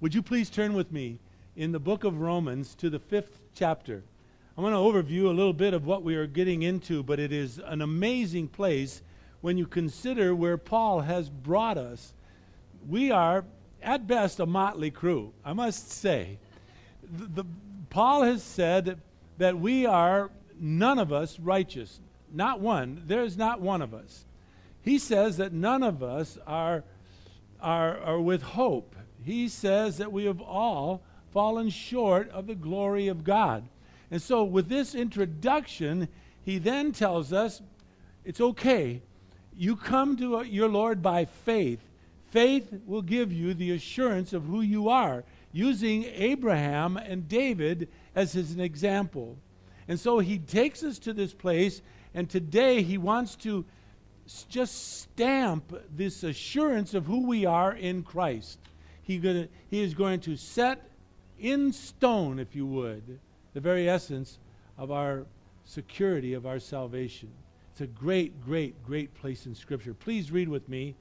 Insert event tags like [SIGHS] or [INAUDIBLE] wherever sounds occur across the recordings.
Would you please turn with me in the book of Romans to the fifth chapter? I want to overview a little bit of what we are getting into, but it is an amazing place when you consider where Paul has brought us. We are, at best, a motley crew, I must say. The, the, Paul has said that we are none of us righteous. Not one. There is not one of us. He says that none of us are, are, are with hope. He says that we have all fallen short of the glory of God. And so, with this introduction, he then tells us it's okay. You come to your Lord by faith. Faith will give you the assurance of who you are, using Abraham and David as his an example. And so he takes us to this place, and today he wants to just stamp this assurance of who we are in Christ. He, gonna, he is going to set in stone, if you would, the very essence of our security, of our salvation. It's a great, great, great place in Scripture. Please read with me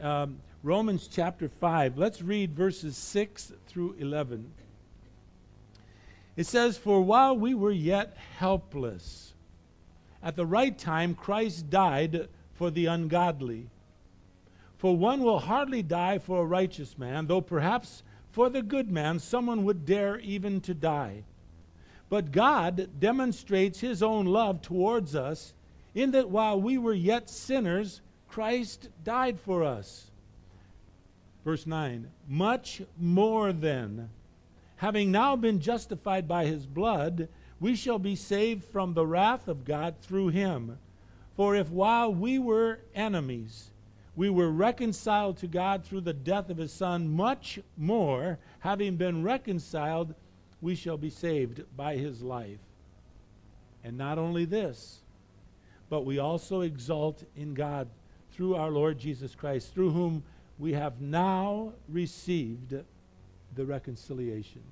um, Romans chapter 5. Let's read verses 6 through 11. It says, For while we were yet helpless, at the right time Christ died for the ungodly. For one will hardly die for a righteous man, though perhaps for the good man someone would dare even to die. But God demonstrates his own love towards us in that while we were yet sinners, Christ died for us. Verse 9 Much more then, having now been justified by his blood, we shall be saved from the wrath of God through him. For if while we were enemies, we were reconciled to God through the death of his Son, much more, having been reconciled, we shall be saved by his life. And not only this, but we also exult in God through our Lord Jesus Christ, through whom we have now received the reconciliation.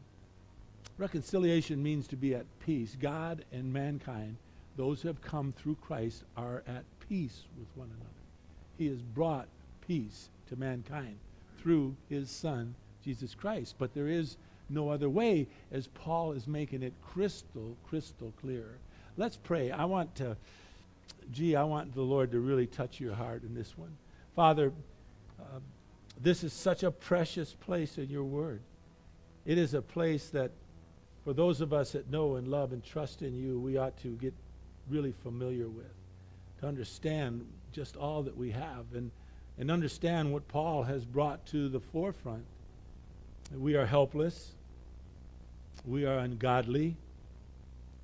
Reconciliation means to be at peace. God and mankind, those who have come through Christ, are at peace with one another. He has brought peace to mankind through his Son, Jesus Christ. But there is no other way, as Paul is making it crystal, crystal clear. Let's pray. I want to, gee, I want the Lord to really touch your heart in this one. Father, uh, this is such a precious place in your word. It is a place that, for those of us that know and love and trust in you, we ought to get really familiar with, to understand just all that we have and, and understand what Paul has brought to the forefront. We are helpless. We are ungodly.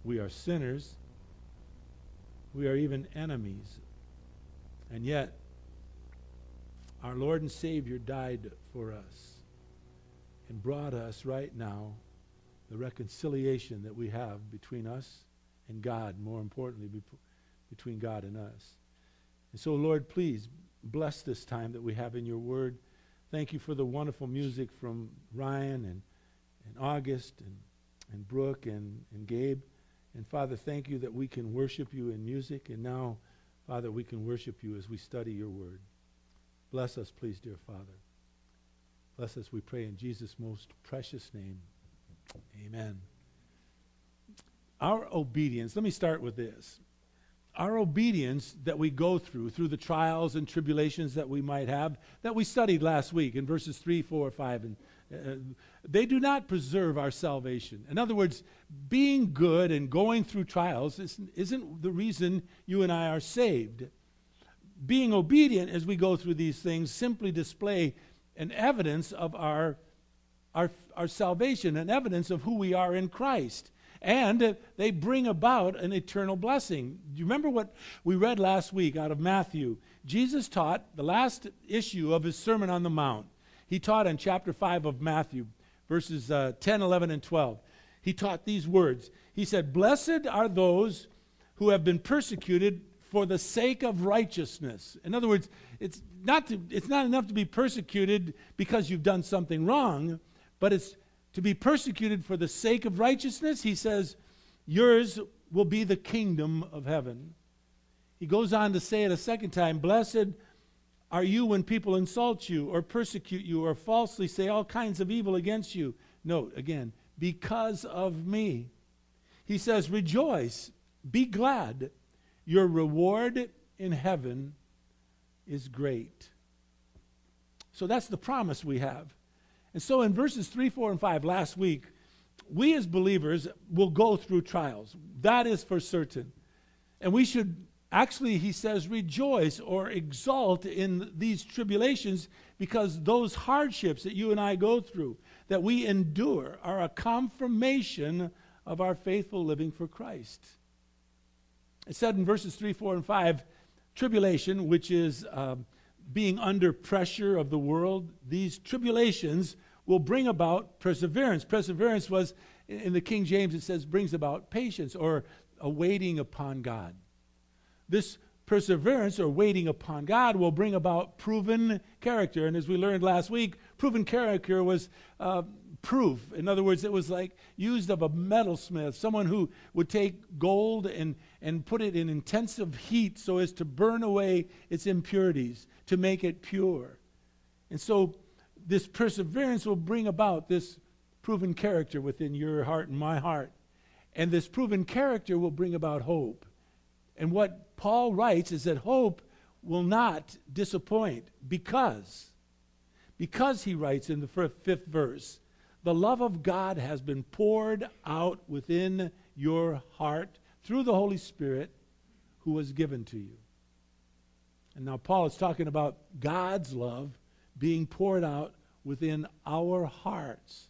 We are sinners. We are even enemies. And yet, our Lord and Savior died for us and brought us right now the reconciliation that we have between us and God, more importantly, between God and us. And so, Lord, please bless this time that we have in your word. Thank you for the wonderful music from Ryan and, and August and, and Brooke and, and Gabe. And Father, thank you that we can worship you in music. And now, Father, we can worship you as we study your word. Bless us, please, dear Father. Bless us, we pray, in Jesus' most precious name. Amen. Our obedience, let me start with this our obedience that we go through, through the trials and tribulations that we might have, that we studied last week in verses 3, 4, 5, and uh, they do not preserve our salvation. In other words, being good and going through trials isn't, isn't the reason you and I are saved. Being obedient as we go through these things simply display an evidence of our, our, our salvation, an evidence of who we are in Christ and they bring about an eternal blessing. Do you remember what we read last week out of Matthew? Jesus taught the last issue of his Sermon on the Mount. He taught in chapter 5 of Matthew, verses uh, 10, 11, and 12. He taught these words. He said, Blessed are those who have been persecuted for the sake of righteousness. In other words, it's not, to, it's not enough to be persecuted because you've done something wrong, but it's to be persecuted for the sake of righteousness, he says, yours will be the kingdom of heaven. He goes on to say it a second time Blessed are you when people insult you or persecute you or falsely say all kinds of evil against you? Note again, because of me. He says, Rejoice, be glad. Your reward in heaven is great. So that's the promise we have. And so in verses 3, 4, and 5 last week, we as believers will go through trials. That is for certain. And we should actually, he says, rejoice or exult in these tribulations because those hardships that you and I go through, that we endure, are a confirmation of our faithful living for Christ. It said in verses 3, 4, and 5 tribulation, which is uh, being under pressure of the world, these tribulations will bring about perseverance. Perseverance was, in the King James, it says, brings about patience or a waiting upon God. This perseverance or waiting upon God will bring about proven character. And as we learned last week, proven character was uh, proof. In other words, it was like used of a metalsmith, someone who would take gold and, and put it in intensive heat so as to burn away its impurities, to make it pure. And so this perseverance will bring about this proven character within your heart and my heart. And this proven character will bring about hope. And what Paul writes is that hope will not disappoint because, because he writes in the fifth verse, the love of God has been poured out within your heart through the Holy Spirit who was given to you. And now Paul is talking about God's love being poured out within our hearts.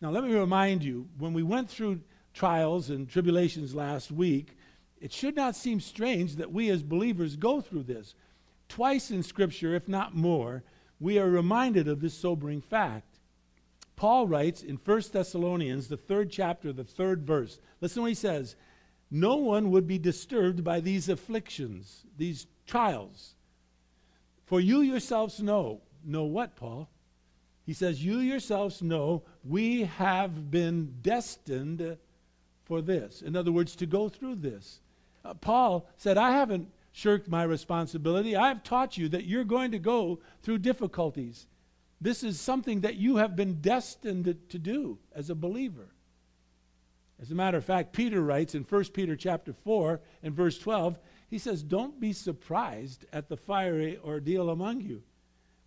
Now, let me remind you when we went through trials and tribulations last week, it should not seem strange that we as believers go through this. Twice in Scripture, if not more, we are reminded of this sobering fact. Paul writes in 1 Thessalonians, the third chapter, the third verse. Listen what he says No one would be disturbed by these afflictions, these trials. For you yourselves know. Know what, Paul? He says, You yourselves know we have been destined for this. In other words, to go through this. Uh, Paul said, I haven't shirked my responsibility. I've taught you that you're going to go through difficulties. This is something that you have been destined to do as a believer. As a matter of fact, Peter writes in 1 Peter chapter 4 and verse 12, he says, Don't be surprised at the fiery ordeal among you,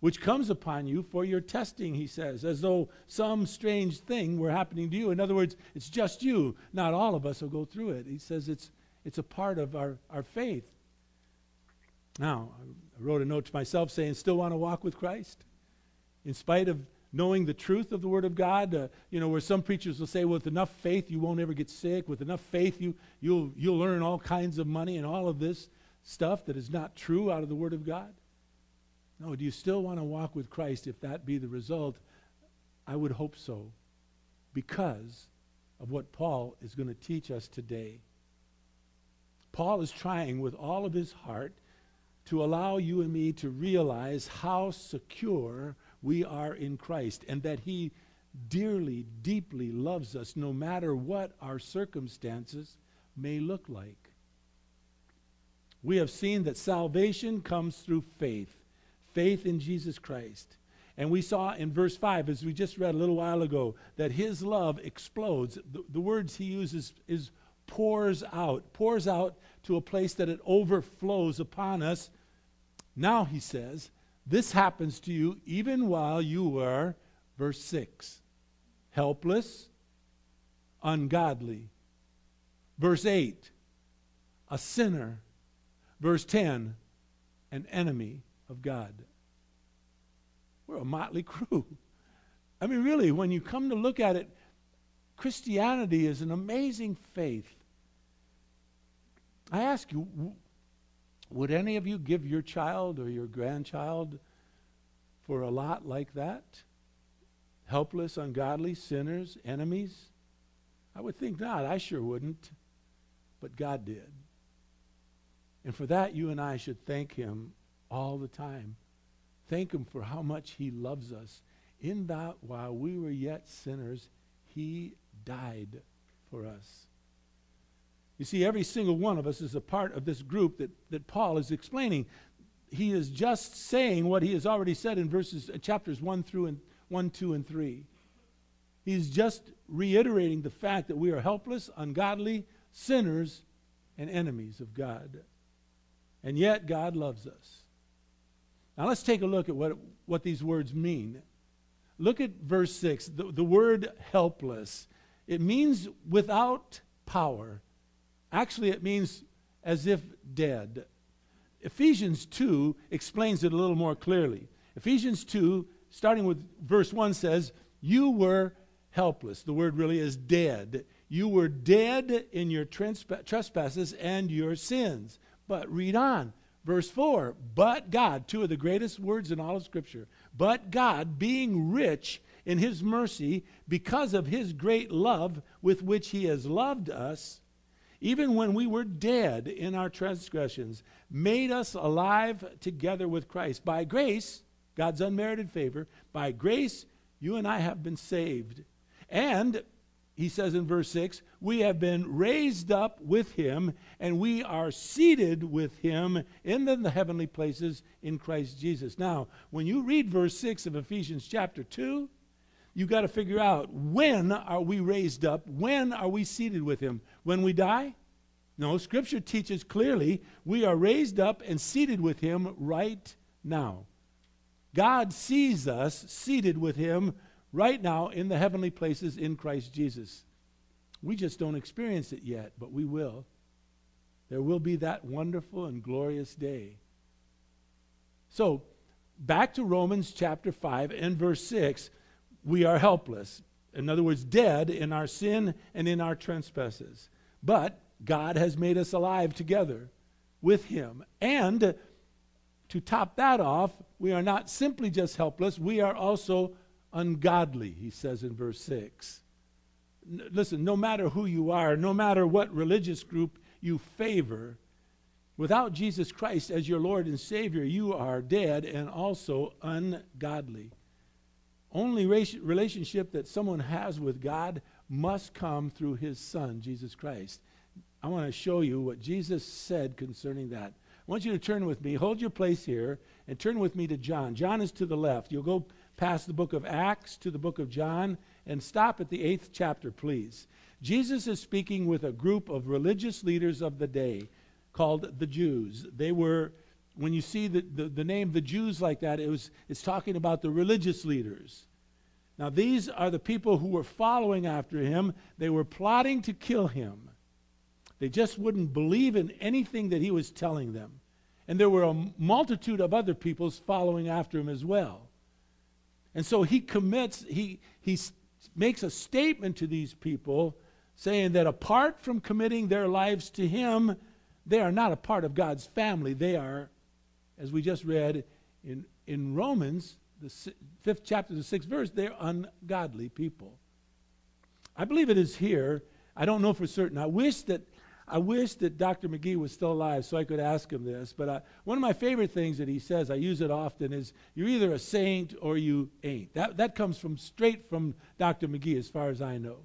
which comes upon you for your testing, he says, as though some strange thing were happening to you. In other words, it's just you. Not all of us will go through it. He says it's, it's a part of our, our faith. Now, I wrote a note to myself saying, Still want to walk with Christ? In spite of knowing the truth of the Word of God. Uh, you know, where some preachers will say, well, with enough faith, you won't ever get sick. With enough faith, you, you'll, you'll earn all kinds of money and all of this stuff that is not true out of the Word of God. No, do you still want to walk with Christ if that be the result? I would hope so, because of what Paul is going to teach us today. Paul is trying with all of his heart to allow you and me to realize how secure we are in Christ and that He dearly, deeply loves us no matter what our circumstances may look like. We have seen that salvation comes through faith, faith in Jesus Christ. And we saw in verse 5, as we just read a little while ago, that his love explodes. The, the, words he uses is pours out, pours out to a place that it overflows upon us. Now, he says, this happens to you even while you were, verse 6, helpless, ungodly. Verse 8, a sinner. Verse 10, an enemy of God. We're a motley [LAUGHS] crew. I mean, really, when you come to look at it, Christianity is an amazing faith. I ask you, would any of you give your child or your grandchild for a lot like that? Helpless, ungodly, sinners, enemies? I would think not. I sure wouldn't. But God did. And for that, you and I should thank Him all the time. Thank Him for how much He loves us. In that, while we were yet sinners, He died for us. You see, every single one of us is a part of this group that, that Paul is explaining. he is just saying what he has already said in verses uh, chapters 1 through and 1 2 and 3 he's just reiterating the fact that we are helpless ungodly sinners and enemies of god. And yet god loves us. Now let's take a look at what, what these words mean. Look at verse 6 the, the word helpless it means without power actually it means as if dead Ephesians 2 explains it a little more clearly. Ephesians 2, starting with verse 1, says, You were helpless. The word really is dead. You were dead in your trespasses and your sins. But read on. Verse 4 But God, two of the greatest words in all of Scripture, but God, being rich in his mercy, because of his great love with which he has loved us, even when we were dead in our transgressions, made us alive together with Christ. By grace, God's unmerited favor, by grace, you and I have been saved. And, he says in verse 6, we have been raised up with him, and we are seated with him in the heavenly places in Christ Jesus. Now, when you read verse 6 of Ephesians chapter 2, you got to figure out when are we raised up? When are we seated with him? When we die? No, Scripture teaches clearly we are raised up and seated with him right now. God sees us seated with him right now in the heavenly places in Christ Jesus. We just don't experience it yet, but we will. There will be that wonderful and glorious day. So, back to Romans chapter 5 and verse 6 we are helpless. In other words, dead in our sin and in our trespasses. But God has made us alive together with Him. And to top that off, we are not simply just helpless, we are also ungodly, he says in verse 6. N- listen, no matter who you are, no matter what religious group you favor, without Jesus Christ as your Lord and Savior, you are dead and also ungodly only relationship that someone has with God must come through his son, Jesus Christ. I want to show you what Jesus said concerning that. I want you to turn with me, hold your place here, and turn with me to John. John is to the left. You'll go past the book of Acts to the book of John and stop at the eighth chapter, please. Jesus is speaking with a group of religious leaders of the day called the Jews. They were when you see the, the, the, name the Jews like that, it was, it's talking about the religious leaders. Now, these are the people who were following after him. They were plotting to kill him. They just wouldn't believe in anything that he was telling them. And there were a multitude of other peoples following after him as well. And so he commits, he, he makes a statement to these people saying that apart from committing their lives to him, they are not a part of God's family. They are as we just read in, in Romans, the fifth chapter, the sixth verse, they're ungodly people. I believe it is here. I don't know for certain. I wish that I wish that Dr. McGee was still alive so I could ask him this. But I, one of my favorite things that he says, I use it often, is you're either a saint or you ain't. That, that comes from straight from Dr. McGee, as far as I know.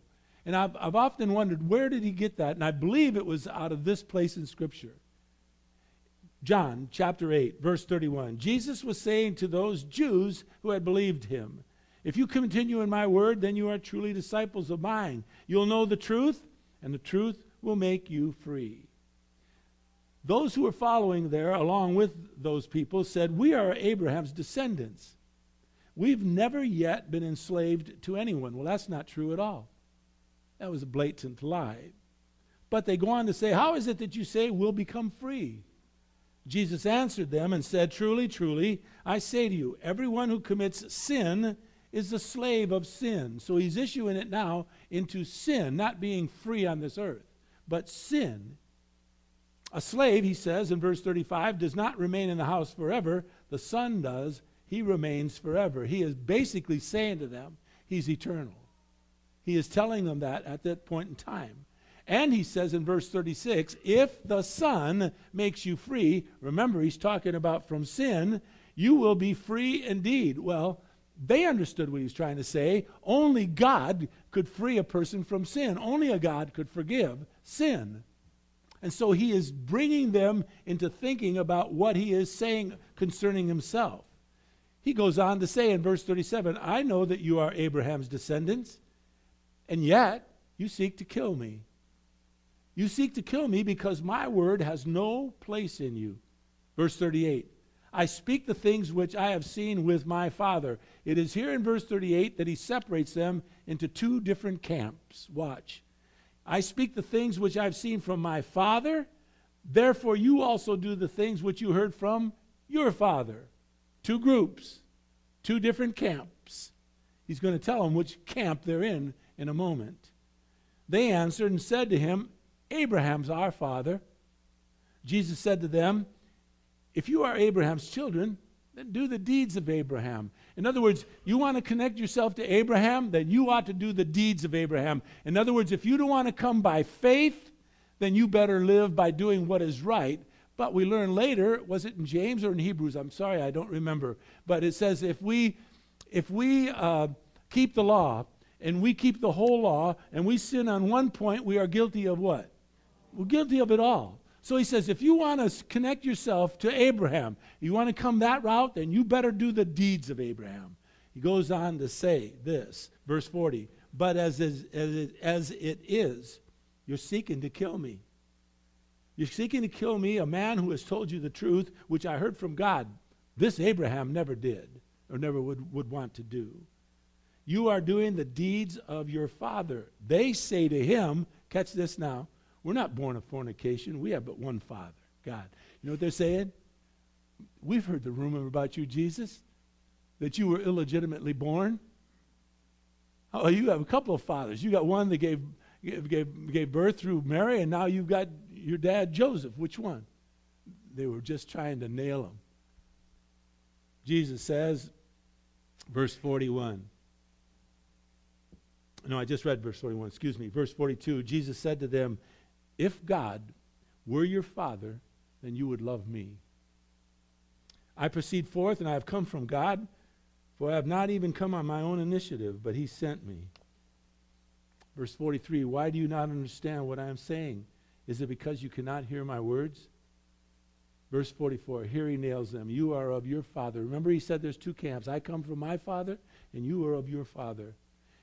And I've, I've often wondered where did he get that? And I believe it was out of this place in Scripture. John chapter 8, verse 31. Jesus was saying to those Jews who had believed him, If you continue in my word, then you are truly disciples of mine. You'll know the truth, and the truth will make you free. Those who were following there, along with those people, said, We are Abraham's descendants. We've never yet been enslaved to anyone. Well, that's not true at all. That was a blatant lie. But they go on to say, How is it that you say we'll become free? Jesus answered them and said, Truly, truly, I say to you, everyone who commits sin is the slave of sin. So he's issuing it now into sin, not being free on this earth, but sin. A slave, he says in verse 35, does not remain in the house forever. The son does. He remains forever. He is basically saying to them, he's eternal. He is telling them that at that point in time. And he says in verse 36 if the Son makes you free, remember he's talking about from sin, you will be free indeed. Well, they understood what he was trying to say. Only God could free a person from sin, only a God could forgive sin. And so he is bringing them into thinking about what he is saying concerning himself. He goes on to say in verse 37 I know that you are Abraham's descendants, and yet you seek to kill me. You seek to kill me because my word has no place in you. Verse 38 I speak the things which I have seen with my Father. It is here in verse 38 that he separates them into two different camps. Watch. I speak the things which I've seen from my Father. Therefore, you also do the things which you heard from your Father. Two groups, two different camps. He's going to tell them which camp they're in in a moment. They answered and said to him, Abraham's our father. Jesus said to them, If you are Abraham's children, then do the deeds of Abraham. In other words, you want to connect yourself to Abraham, then you ought to do the deeds of Abraham. In other words, if you don't want to come by faith, then you better live by doing what is right. But we learn later, was it in James or in Hebrews? I'm sorry, I don't remember. But it says if we if we uh, keep the law and we keep the whole law and we sin on one point, we are guilty of what? We're guilty of it all. So he says, if you want to connect yourself to Abraham, you want to come that route, then you better do the deeds of Abraham. He goes on to say this, verse 40 But as, is, as, it, as it is, you're seeking to kill me. You're seeking to kill me, a man who has told you the truth, which I heard from God. This Abraham never did, or never would, would want to do. You are doing the deeds of your father. They say to him, catch this now, we're not born of fornication. We have but one Father, God. You know what they're saying? We've heard the rumor about you, Jesus, that you were illegitimately born. Oh, you have a couple of fathers. You got one that gave, gave, gave birth through Mary, and now you've got your dad, Joseph. Which one? They were just trying to nail him. Jesus says, verse 41. No, I just read verse 41. Excuse me. Verse 42. Jesus said to them, if God were your Father, then you would love me. I proceed forth, and I have come from God, for I have not even come on my own initiative, but He sent me. Verse 43 Why do you not understand what I am saying? Is it because you cannot hear my words? Verse 44, here he nails them. You are of your father. Remember, he said there's two camps. I come from my father, and you are of your father.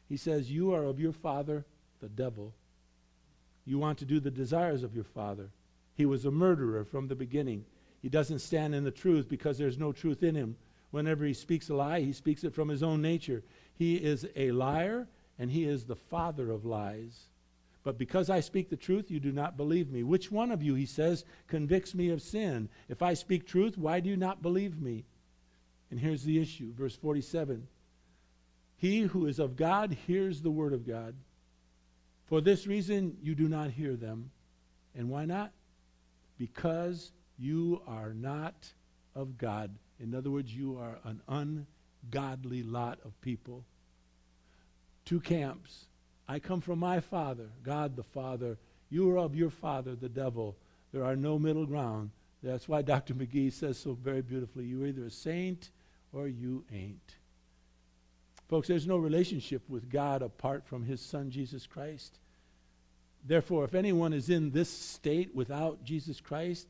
He says, You are of your father, the devil, you want to do the desires of your father. He was a murderer from the beginning. He doesn't stand in the truth because there's no truth in him. Whenever he speaks a lie, he speaks it from his own nature. He is a liar and he is the father of lies. But because I speak the truth, you do not believe me. Which one of you, he says, convicts me of sin? If I speak truth, why do you not believe me? And here's the issue, verse 47. He who is of God hears the word of God. For this reason, you do not hear them. And why not? Because you are not of God. In other words, you are an ungodly lot of people. Two camps. I come from my Father, God the Father. You are of your father, the devil. There are no middle ground. That's why Dr. McGee says so very beautifully you're either a saint or you ain't. Folks, there's no relationship with God apart from his son, Jesus Christ. Therefore, if anyone is in this state without Jesus Christ,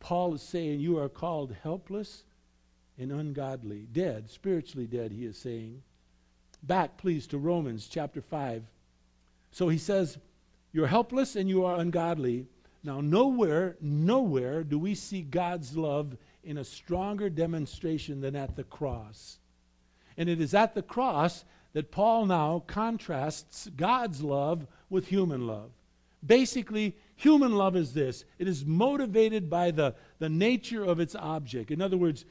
Paul is saying you are called helpless and ungodly, dead, spiritually dead, he is saying. Back, please, to Romans chapter 5. So he says, You're helpless and you are ungodly. Now, nowhere, nowhere do we see God's love in a stronger demonstration than at the cross. And it is at the cross that Paul now contrasts God's love with human love. Basically, human love is this it is motivated by the, the nature of its object. In other words,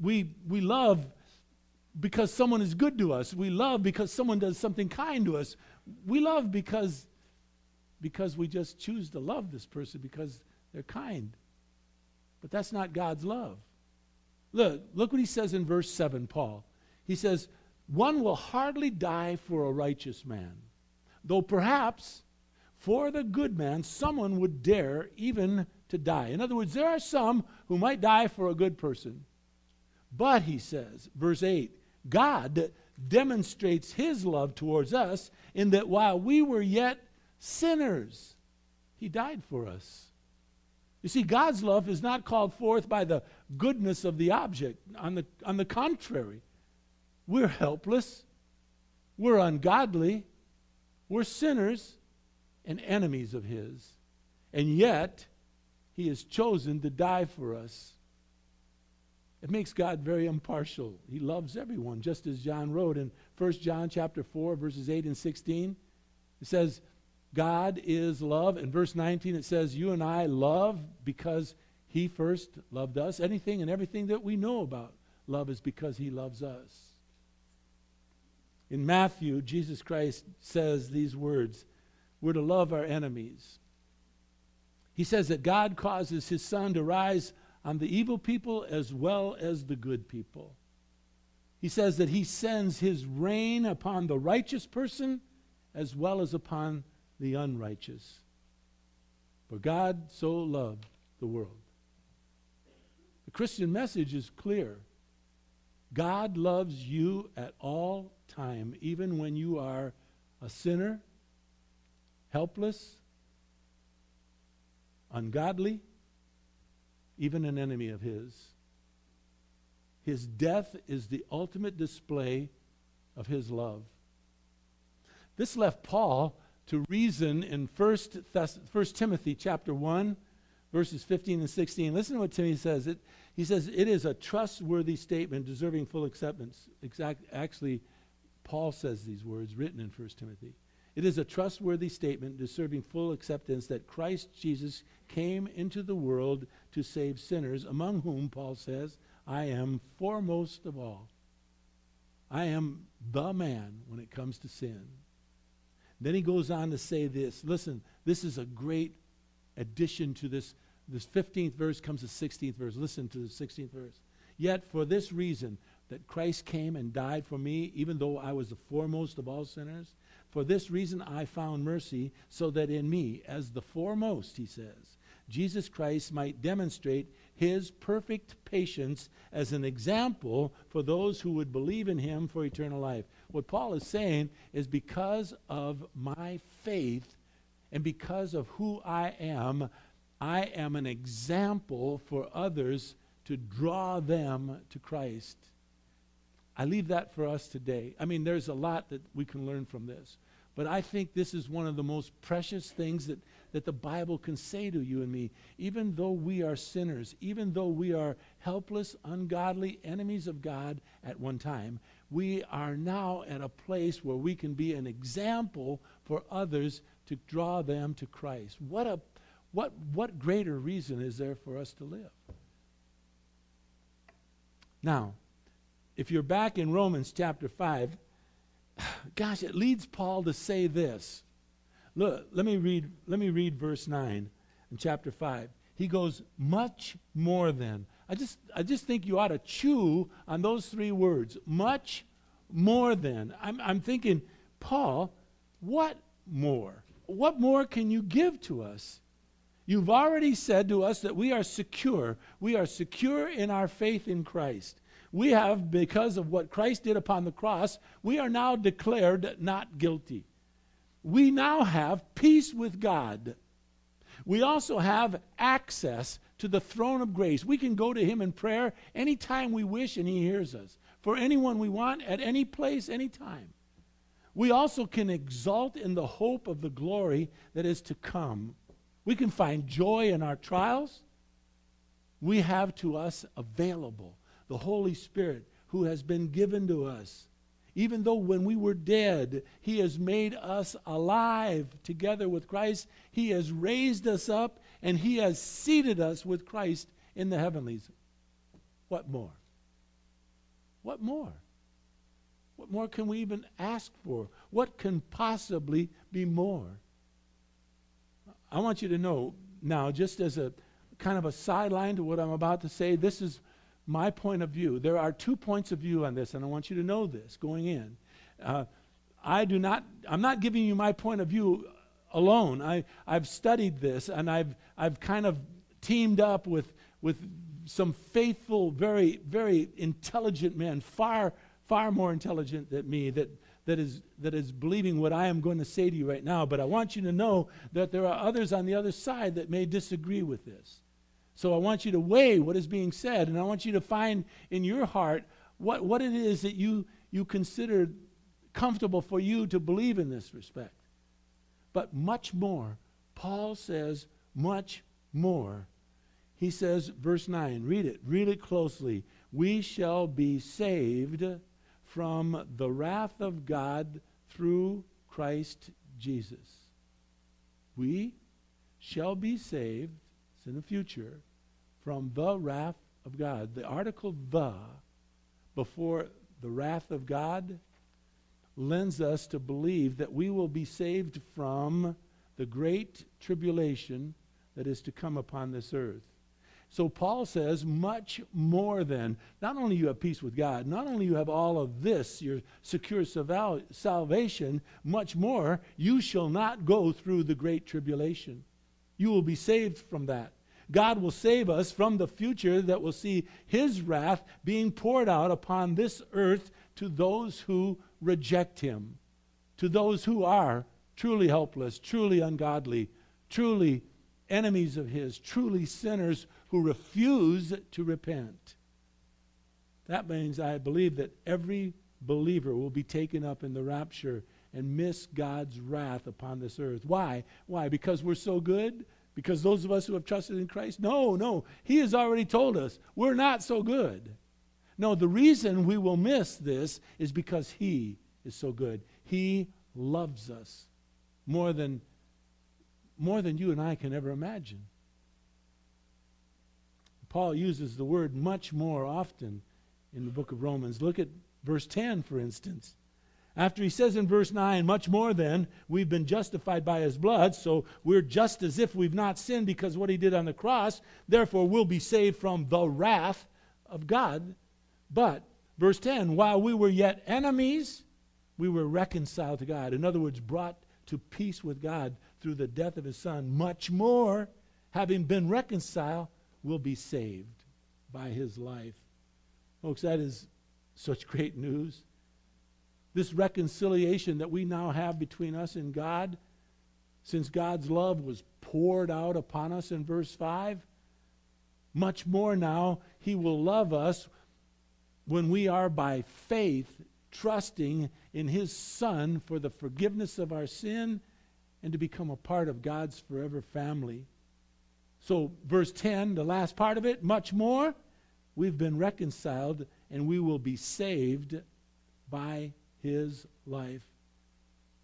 we, we love because someone is good to us, we love because someone does something kind to us. We love because, because we just choose to love this person because they're kind. But that's not God's love. Look, look what he says in verse 7, Paul. He says, One will hardly die for a righteous man, though perhaps for the good man someone would dare even to die. In other words, there are some who might die for a good person. But, he says, verse 8, God demonstrates his love towards us in that while we were yet sinners, He died for us. You see, God's love is not called forth by the goodness of the object. On the, on the contrary, we're helpless, we're ungodly, we're sinners, and enemies of His. And yet, He has chosen to die for us. It makes God very impartial. He loves everyone, just as John wrote in 1 John chapter 4, verses 8 and 16. It says, God is love. In verse 19, it says, You and I love because He first loved us. Anything and everything that we know about love is because He loves us. In Matthew, Jesus Christ says these words We're to love our enemies. He says that God causes His sun to rise on the evil people as well as the good people. He says that He sends His rain upon the righteous person as well as upon the unrighteous. For God so loved the world. The Christian message is clear. God loves you at all time, even when you are a sinner, helpless, ungodly, even an enemy of His. His death is the ultimate display of His love. This left Paul to reason in 1 Thess- Timothy chapter 1, verses 15 and 16. Listen to what Timothy says. It, he says, It is a trustworthy statement deserving full acceptance. Exact, actually, Paul says these words written in 1 Timothy. It is a trustworthy statement deserving full acceptance that Christ Jesus came into the world to save sinners, among whom, Paul says, I am foremost of all. I am the man when it comes to sin. Then he goes on to say this. Listen, this is a great addition to this. This 15th verse comes the 16th verse. Listen to the 16th verse. Yet for this reason, that Christ came and died for me, even though I was the foremost of all sinners, for this reason I found mercy, so that in me, as the foremost, he says, Jesus Christ might demonstrate his perfect patience as an example for those who would believe in him for eternal life. What Paul is saying is because of my faith and because of who I am, I am an example for others to draw them to Christ. I leave that for us today. I mean, there's a lot that we can learn from this. But I think this is one of the most precious things that, that the Bible can say to you and me. Even though we are sinners, even though we are helpless, ungodly enemies of God at one time, we are now at a place where we can be an example for others to draw them to Christ. What, a, what, what greater reason is there for us to live? Now, if you're back in Romans chapter 5, [SIGHS] gosh, it leads Paul to say this. Look, let me read, let me read verse 9 in chapter 5. He goes, much more than. I just, I just think you ought to chew on those three words. Much more than. I'm, I'm thinking, Paul, what more? What more can you give to us? You've already said to us that we are secure. We are secure in our faith in Christ we have, because of what Christ did upon the cross, we are now declared not guilty. We now have peace with God. We also have access to the throne of grace. We can go to Him in prayer anytime we wish, and He hears us. For anyone we want, at any place, any time. We also can exult in the hope of the glory that is to come. We can find joy in our trials. We have to us available the Holy Spirit who has been given to us. Even though when we were dead, He has made us alive together with Christ, He has raised us up, and He has seated us with Christ in the heavenlies. What more? What more? What more can we even ask for? What can possibly be more? I want you to know now, just as a kind of a sideline to what I'm about to say, this is my point of view. There are two points of view on this, and I want you to know this going in. Uh, I do not, I'm not giving you my point of view alone. I, I've studied this, and I've, I've kind of teamed up with, with some faithful, very, very intelligent men, far, far more intelligent than me that, that, is, that is believing what I am going to say to you right now. But I want you to know that there are others on the other side that may disagree with this. So I want you to weigh what is being said, and I want you to find in your heart what, what it is that you, you consider comfortable for you to believe in this respect. But much more, Paul says, much more. He says, verse 9, read it, read it closely. We shall be saved from the wrath of God through Christ Jesus. We shall be saved, it's in the future, from the wrath of God. The article the before the wrath of God lends us to believe that we will be saved from the great tribulation that is to come upon this earth. So Paul says, much more than, not only you have peace with God, not only you have all of this, your secure salvation, much more, you shall not go through the great tribulation. You will be saved from that. God will save us from the future that will see his wrath being poured out upon this earth to those who reject him, to those who are truly helpless, truly ungodly, truly enemies of his, truly sinners who refuse to repent. That means I believe that every believer will be taken up in the rapture and miss God's wrath upon this earth. Why? Why? Because we're so good? Because those of us who have trusted in Christ? No, no. He has already told us we're not so good. No, the reason we will miss this is because He is so good. He loves us more than, more than you and I can ever imagine. Paul uses the word much more often in the book of Romans. Look at verse 10, for instance. After he says in verse 9, much more than we've been justified by his blood, so we're just as if we've not sinned because what he did on the cross, therefore we'll be saved from the wrath of God. But, verse 10, while we were yet enemies, we were reconciled to God. In other words, brought to peace with God through the death of his son. Much more, having been reconciled, will be saved by his life. Folks, that is such great news. This reconciliation that we now have between us and God, since God's love was poured out upon us in verse 5, much more now he will love us when we are by faith trusting in his Son for the forgiveness of our sin and to become a part of God's forever family. So, verse 10, the last part of it, much more, we've been reconciled and we will be saved by his life.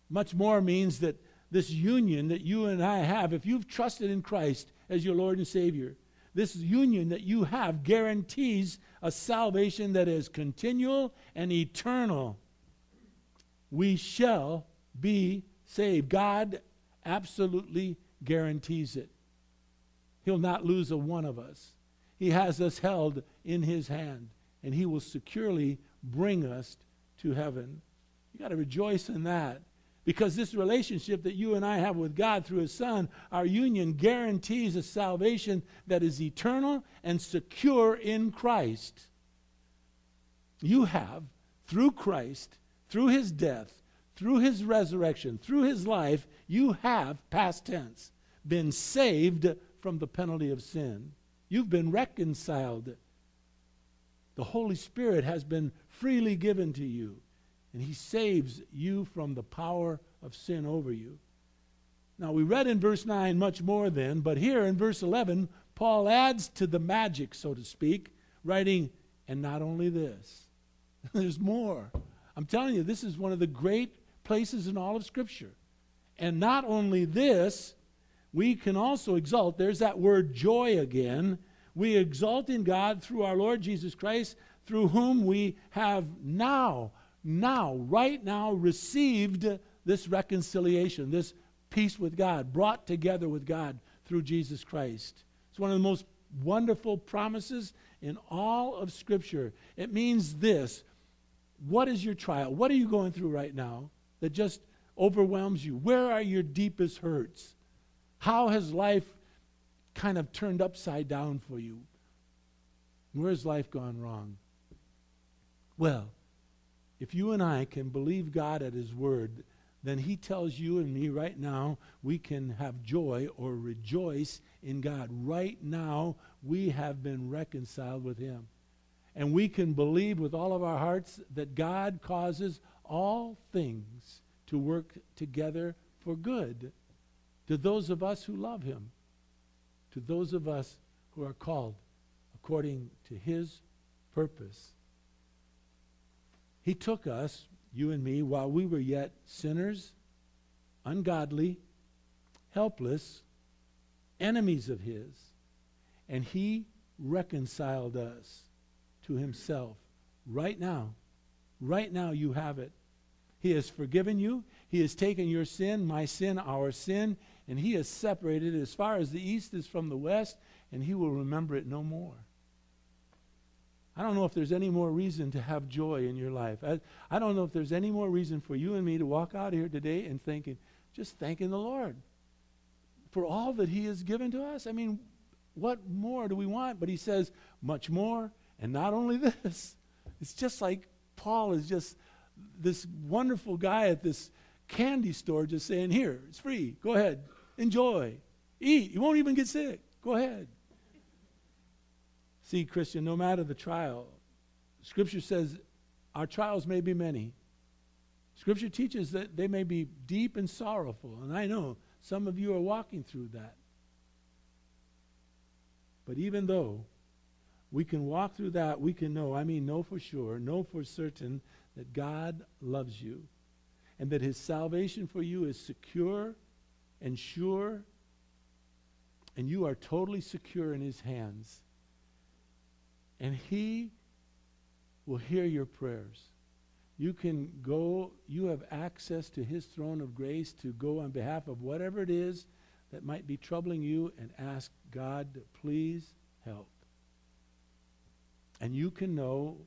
Much more means that this union that you and I have, if you've trusted in Christ as your Lord and Savior, this union that you have guarantees a salvation that is continual and eternal. We shall be saved. God absolutely guarantees it. He'll not lose a one of us. He has us held in His hand, and He will securely bring us to heaven. You got to rejoice in that. Because this relationship that you and I have with God through His Son, our union guarantees a salvation that is eternal and secure in Christ. You have, through Christ, through His death, through His resurrection, through His life, you have, past tense, been saved from the penalty of sin. You've been reconciled. The Holy Spirit has been freely given to you and he saves you from the power of sin over you. Now, we read in verse 9 much more then, but here in verse 11, Paul adds to the magic, so to speak, writing, and not only this, [LAUGHS] there's more. I'm telling you, this is one of the great places in all of Scripture. And not only this, we can also exult. There's that word joy again. We exult in God through our Lord Jesus Christ, through whom we have now now, right now, received this reconciliation, this peace with God, brought together with God through Jesus Christ. It's one of the most wonderful promises in all of Scripture. It means this What is your trial? What are you going through right now that just overwhelms you? Where are your deepest hurts? How has life kind of turned upside down for you? Where has life gone wrong? Well, if you and I can believe God at His word, then He tells you and me right now we can have joy or rejoice in God. Right now, we have been reconciled with Him. And we can believe with all of our hearts that God causes all things to work together for good to those of us who love Him, to those of us who are called according to His purpose. He took us, you and me, while we were yet sinners, ungodly, helpless, enemies of His, and He reconciled us to Himself. Right now, right now, you have it. He has forgiven you. He has taken your sin, my sin, our sin, and He has separated it as far as the east is from the west, and He will remember it no more. I don't know if there's any more reason to have joy in your life. I, I don't know if there's any more reason for you and me to walk out here today and thinking, just thanking the Lord for all that He has given to us. I mean, what more do we want? But He says, much more. And not only [LAUGHS] this, it's just like Paul is just this wonderful guy at this candy store just saying, Here, it's free. Go ahead. Enjoy. Eat. You won't even get sick. Go ahead. See, Christian, no matter the trial, Scripture says our trials may be many. Scripture teaches that they may be deep and sorrowful, and I know some of you are walking through that. But even though we can walk through that, we can know, I mean, know for sure, know for certain that God loves you and that his salvation for you is secure and sure, and you are totally secure in his hands. And He will hear your prayers. You can go, you have access to His throne of grace to go on behalf of whatever it is that might be troubling you and ask God to please help. And you can know,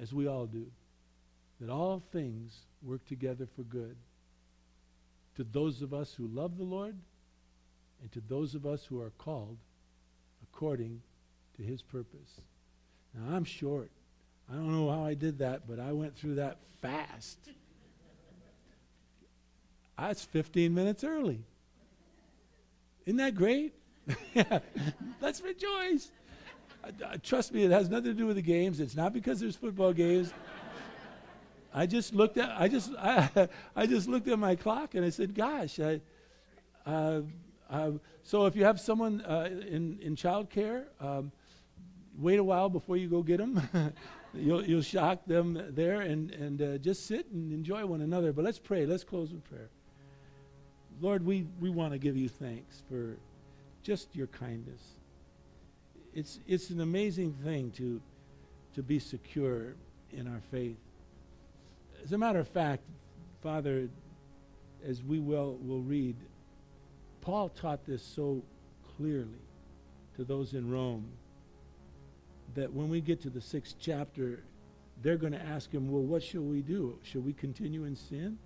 as we all do, that all things work together for good to those of us who love the Lord and to those of us who are called according to his purpose. Now, I'm short. I don't know how I did that, but I went through that fast. Ah, I was 15 minutes early. Isn't that great? [LAUGHS] Let's rejoice. Trust me, it has nothing to do with the games. It's not because there's football games. I just looked at I just I, [LAUGHS] I just looked at my clock and I said, "Gosh, I." Uh, uh, so if you have someone uh, in in childcare, um, wait a while before you go get them. [LAUGHS] you'll, you'll shock them there and, and uh, just sit and enjoy one another. But let's pray. Let's close with prayer. Lord, we, we want to give you thanks for just your kindness. It's, it's an amazing thing to, to be secure in our faith. As a matter of fact, Father, as we will, will read, Paul taught this so clearly to those in Rome that when we get to the sixth chapter, they're going to ask him, Well, what shall we do? Should we continue in sin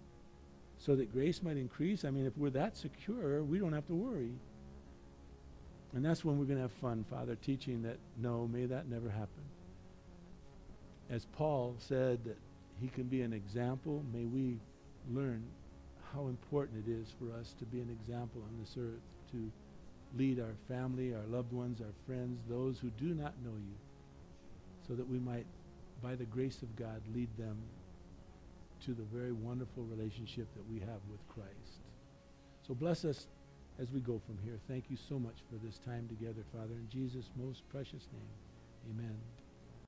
so that grace might increase? I mean, if we're that secure, we don't have to worry. And that's when we're going to have fun, Father, teaching that no, may that never happen. As Paul said that he can be an example, may we learn how important it is for us to be an example on this earth, to lead our family, our loved ones, our friends, those who do not know you so that we might, by the grace of God, lead them to the very wonderful relationship that we have with Christ. So bless us as we go from here. Thank you so much for this time together, Father, in Jesus' most precious name. Amen.